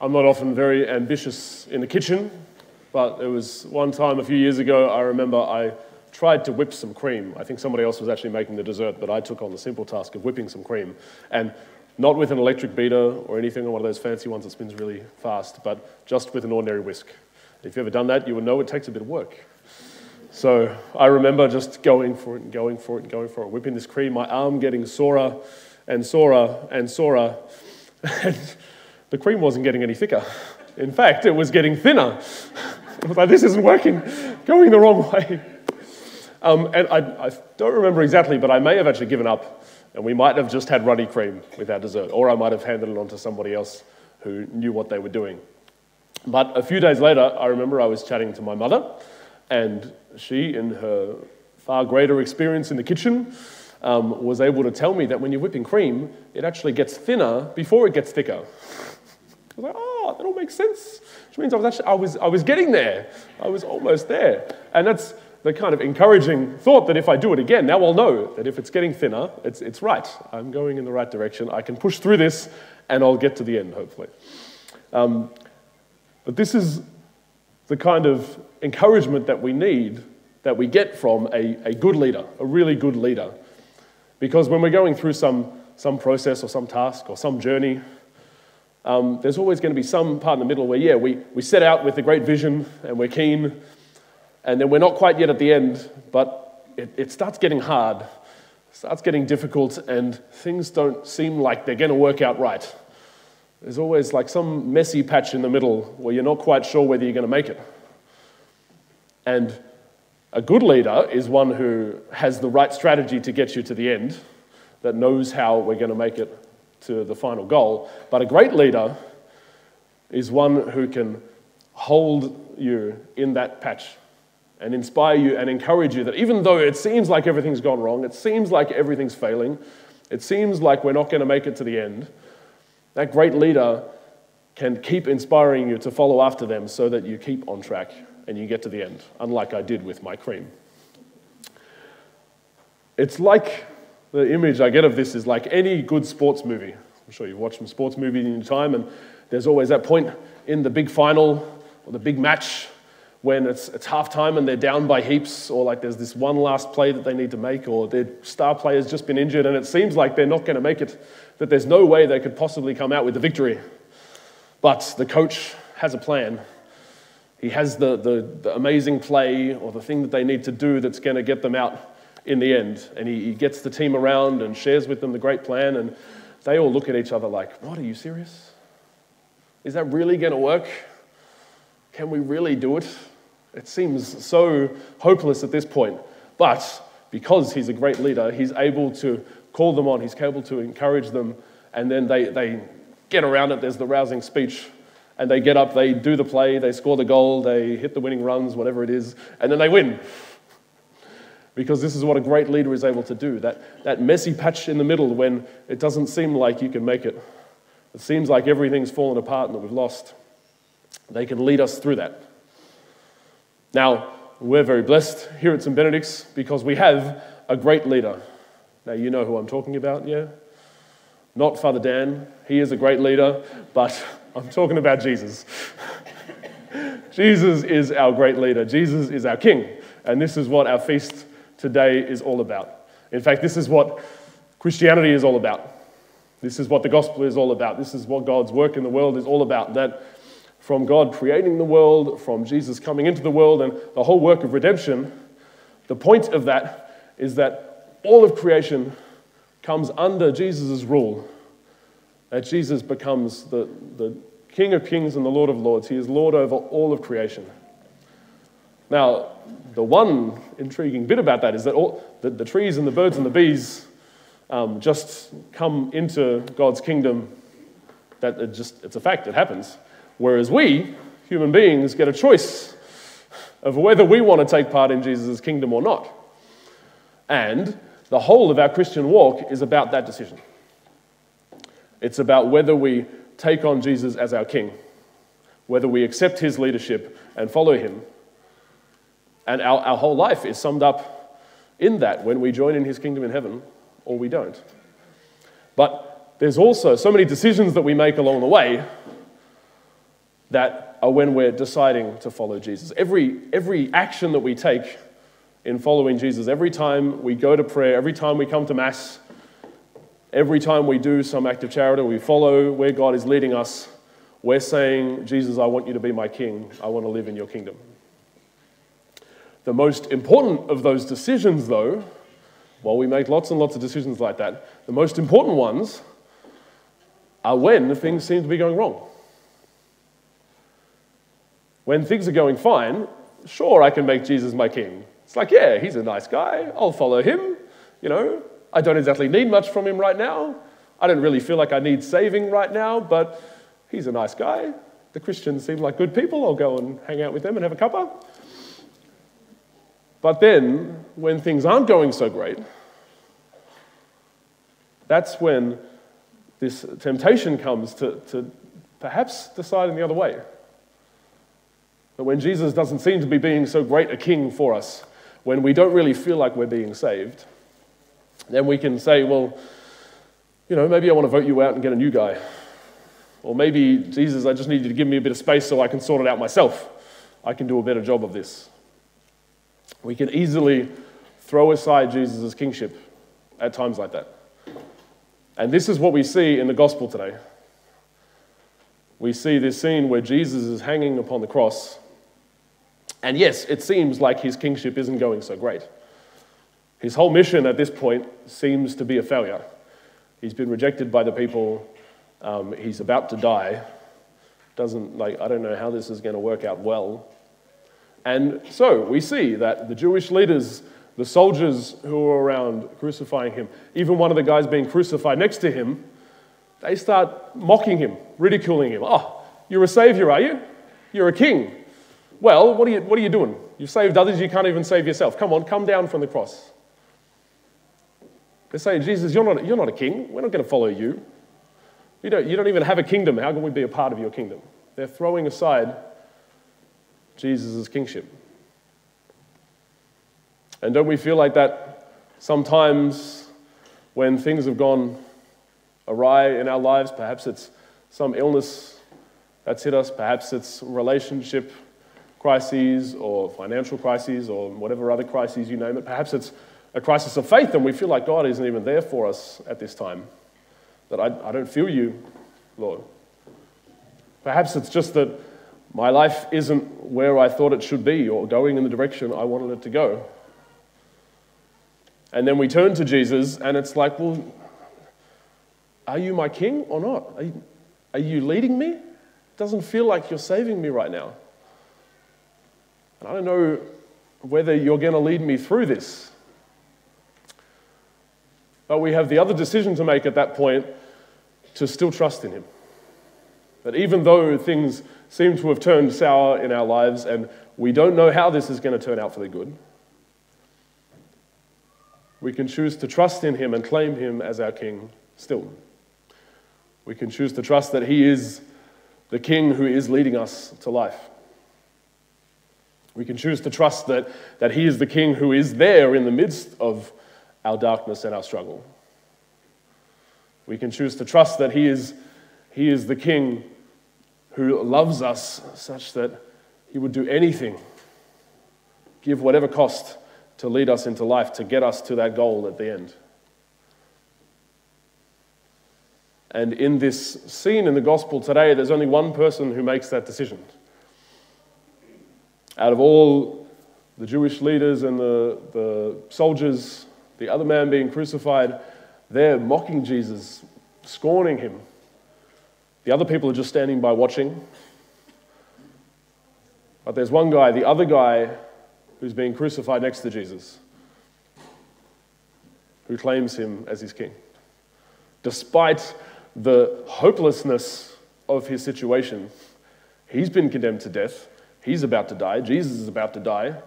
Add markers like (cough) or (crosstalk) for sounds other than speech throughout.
I'm not often very ambitious in the kitchen, but there was one time a few years ago, I remember I tried to whip some cream. I think somebody else was actually making the dessert, but I took on the simple task of whipping some cream. And not with an electric beater or anything, or one of those fancy ones that spins really fast, but just with an ordinary whisk. If you've ever done that, you would know it takes a bit of work. So I remember just going for it and going for it and going for it, whipping this cream, my arm getting sorer and sorer and sorer. (laughs) the cream wasn't getting any thicker. In fact, it was getting thinner. I was (laughs) like, this isn't working, going the wrong way. Um, and I, I don't remember exactly, but I may have actually given up, and we might have just had runny cream with our dessert, or I might have handed it on to somebody else who knew what they were doing. But a few days later, I remember I was chatting to my mother, and she, in her far greater experience in the kitchen, um, was able to tell me that when you're whipping cream, it actually gets thinner before it gets thicker. I was like, oh, that all makes sense. Which means I was actually, I was, I was getting there. I was almost there. And that's the kind of encouraging thought that if I do it again, now I'll know that if it's getting thinner, it's, it's right. I'm going in the right direction. I can push through this and I'll get to the end, hopefully. Um, but this is the kind of encouragement that we need, that we get from a, a good leader, a really good leader. Because when we're going through some, some process or some task or some journey, um, there's always going to be some part in the middle where, yeah, we, we set out with a great vision and we're keen, and then we're not quite yet at the end, but it, it starts getting hard, starts getting difficult, and things don't seem like they're going to work out right. There's always like some messy patch in the middle where you're not quite sure whether you're going to make it. And a good leader is one who has the right strategy to get you to the end, that knows how we're going to make it to the final goal. But a great leader is one who can hold you in that patch and inspire you and encourage you that even though it seems like everything's gone wrong, it seems like everything's failing, it seems like we're not going to make it to the end, that great leader can keep inspiring you to follow after them so that you keep on track and you get to the end, unlike I did with my cream. It's like the image I get of this is like any good sports movie. I'm sure you've watched some sports movies in your time, and there's always that point in the big final or the big match when it's, it's halftime and they're down by heaps, or like there's this one last play that they need to make, or their star player's just been injured and it seems like they're not going to make it, that there's no way they could possibly come out with the victory. But the coach has a plan. He has the, the, the amazing play or the thing that they need to do that's going to get them out in the end. And he, he gets the team around and shares with them the great plan, and they all look at each other like, What, are you serious? Is that really going to work? Can we really do it? It seems so hopeless at this point. But because he's a great leader, he's able to call them on, he's able to encourage them, and then they, they get around it. There's the rousing speech, and they get up, they do the play, they score the goal, they hit the winning runs, whatever it is, and then they win. Because this is what a great leader is able to do that, that messy patch in the middle when it doesn't seem like you can make it. It seems like everything's fallen apart and that we've lost. They can lead us through that. Now, we're very blessed here at St. Benedict's because we have a great leader. Now, you know who I'm talking about, yeah? Not Father Dan. He is a great leader, but (laughs) I'm talking about Jesus. (laughs) Jesus is our great leader. Jesus is our king. And this is what our feast today is all about. In fact, this is what Christianity is all about. This is what the gospel is all about. This is what God's work in the world is all about. That from God creating the world, from Jesus coming into the world, and the whole work of redemption, the point of that is that all of creation comes under Jesus' rule. That Jesus becomes the, the King of kings and the Lord of lords. He is Lord over all of creation. Now, the one intriguing bit about that is that all, the, the trees and the birds and the bees um, just come into God's kingdom. That it just, it's a fact, it happens. Whereas we, human beings, get a choice of whether we want to take part in Jesus' kingdom or not. And the whole of our Christian walk is about that decision. It's about whether we take on Jesus as our king, whether we accept his leadership and follow him. And our, our whole life is summed up in that when we join in his kingdom in heaven or we don't. But there's also so many decisions that we make along the way that are when we're deciding to follow Jesus. Every, every action that we take in following Jesus, every time we go to prayer, every time we come to Mass, every time we do some act of charity, we follow where God is leading us, we're saying, Jesus, I want you to be my king. I want to live in your kingdom. The most important of those decisions, though, while we make lots and lots of decisions like that, the most important ones are when things seem to be going wrong. When things are going fine, sure, I can make Jesus my king. It's like, yeah, he's a nice guy. I'll follow him. You know, I don't exactly need much from him right now. I don't really feel like I need saving right now, but he's a nice guy. The Christians seem like good people. I'll go and hang out with them and have a cuppa. But then, when things aren't going so great, that's when this temptation comes to, to perhaps decide in the other way. But when Jesus doesn't seem to be being so great a king for us, when we don't really feel like we're being saved, then we can say, well, you know, maybe I want to vote you out and get a new guy. Or maybe, Jesus, I just need you to give me a bit of space so I can sort it out myself. I can do a better job of this. We can easily throw aside Jesus' kingship at times like that. And this is what we see in the gospel today. We see this scene where Jesus is hanging upon the cross. And yes, it seems like his kingship isn't going so great. His whole mission at this point seems to be a failure. He's been rejected by the people. Um, he's about to die. Doesn't like I don't know how this is going to work out well. And so we see that the Jewish leaders, the soldiers who were around crucifying him, even one of the guys being crucified next to him, they start mocking him, ridiculing him. Oh, you're a savior, are you? You're a king. Well, what are you, what are you doing? You've saved others, you can't even save yourself. Come on, come down from the cross. They're saying, Jesus, you're not, you're not a king. We're not going to follow you. You don't, you don't even have a kingdom. How can we be a part of your kingdom? They're throwing aside Jesus' kingship. And don't we feel like that sometimes when things have gone awry in our lives? Perhaps it's some illness that's hit us, perhaps it's relationship crises or financial crises or whatever other crises you name it. Perhaps it's a crisis of faith and we feel like God isn't even there for us at this time. That I, I don't feel you, Lord. Perhaps it's just that my life isn't where I thought it should be or going in the direction I wanted it to go. And then we turn to Jesus, and it's like, well, are you my king or not? Are you, are you leading me? It doesn't feel like you're saving me right now. And I don't know whether you're going to lead me through this. But we have the other decision to make at that point to still trust in Him. That even though things seem to have turned sour in our lives and we don't know how this is going to turn out for the good, we can choose to trust in Him and claim Him as our King still. We can choose to trust that He is the King who is leading us to life. We can choose to trust that, that He is the King who is there in the midst of our darkness and our struggle. We can choose to trust that He is, he is the King who loves us such that He would do anything, give whatever cost to lead us into life, to get us to that goal at the end. And in this scene in the gospel today, there's only one person who makes that decision. Out of all the Jewish leaders and the, the soldiers, the other man being crucified, they're mocking Jesus, scorning him. The other people are just standing by watching. But there's one guy, the other guy, who's being crucified next to Jesus, who claims him as his king. Despite the hopelessness of his situation, he's been condemned to death. He's about to die. Jesus is about to die.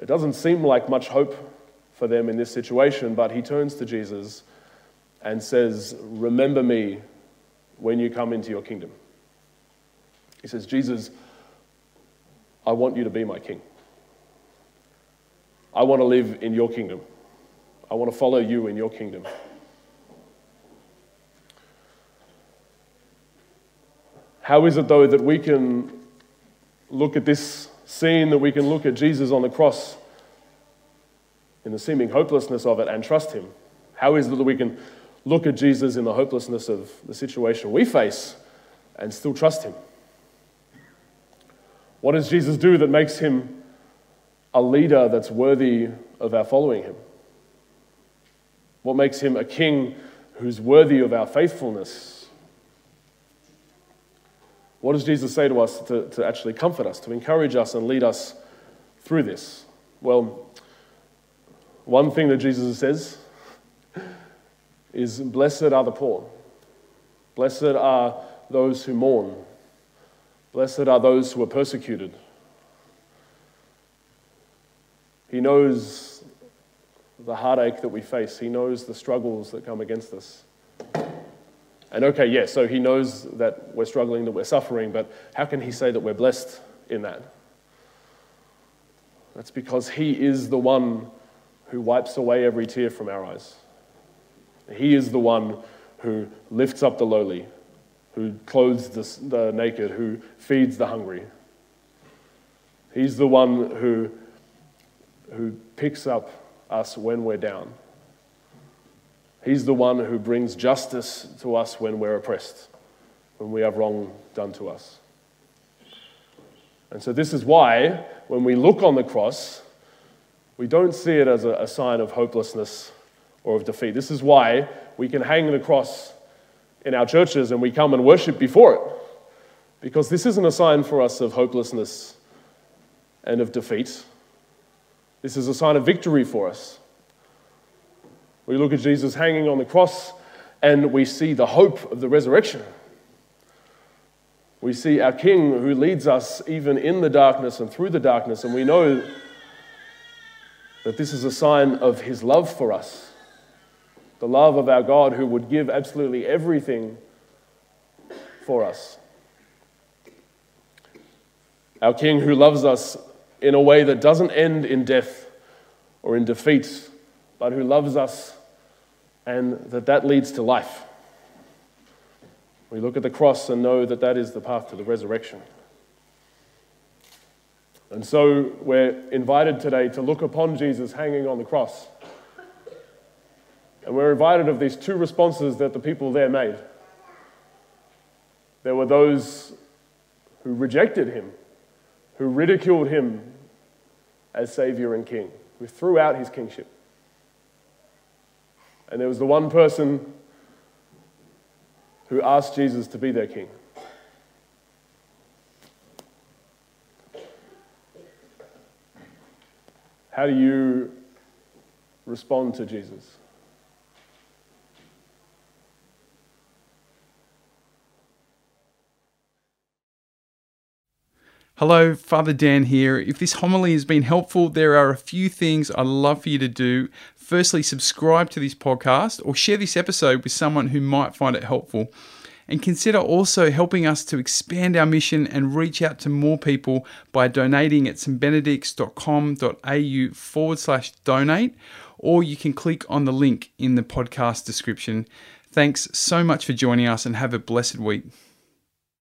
It doesn't seem like much hope for them in this situation, but he turns to Jesus and says, Remember me when you come into your kingdom. He says, Jesus, I want you to be my king. I want to live in your kingdom. I want to follow you in your kingdom. How is it, though, that we can look at this scene, that we can look at Jesus on the cross in the seeming hopelessness of it and trust him? How is it that we can look at Jesus in the hopelessness of the situation we face and still trust him? What does Jesus do that makes him a leader that's worthy of our following him? What makes him a king who's worthy of our faithfulness? What does Jesus say to us to, to actually comfort us, to encourage us, and lead us through this? Well, one thing that Jesus says is Blessed are the poor, blessed are those who mourn, blessed are those who are persecuted. He knows the heartache that we face, He knows the struggles that come against us. And okay, yes, yeah, so He knows that we're struggling, that we're suffering, but how can He say that we're blessed in that? That's because He is the one who wipes away every tear from our eyes. He is the one who lifts up the lowly, who clothes the, the naked, who feeds the hungry. He's the one who, who picks up us when we're down. He's the one who brings justice to us when we're oppressed, when we have wrong done to us. And so, this is why, when we look on the cross, we don't see it as a, a sign of hopelessness or of defeat. This is why we can hang the cross in our churches and we come and worship before it. Because this isn't a sign for us of hopelessness and of defeat. This is a sign of victory for us. We look at Jesus hanging on the cross and we see the hope of the resurrection. We see our King who leads us even in the darkness and through the darkness, and we know that this is a sign of his love for us, the love of our God who would give absolutely everything for us. Our King who loves us in a way that doesn't end in death or in defeat, but who loves us and that that leads to life. We look at the cross and know that that is the path to the resurrection. And so we're invited today to look upon Jesus hanging on the cross. And we're invited of these two responses that the people there made. There were those who rejected him, who ridiculed him as Savior and King, who threw out his kingship. And there was the one person who asked Jesus to be their king. How do you respond to Jesus? Hello, Father Dan here. If this homily has been helpful, there are a few things I'd love for you to do. Firstly, subscribe to this podcast or share this episode with someone who might find it helpful and consider also helping us to expand our mission and reach out to more people by donating at stbenedicts.com.au forward slash donate, or you can click on the link in the podcast description. Thanks so much for joining us and have a blessed week.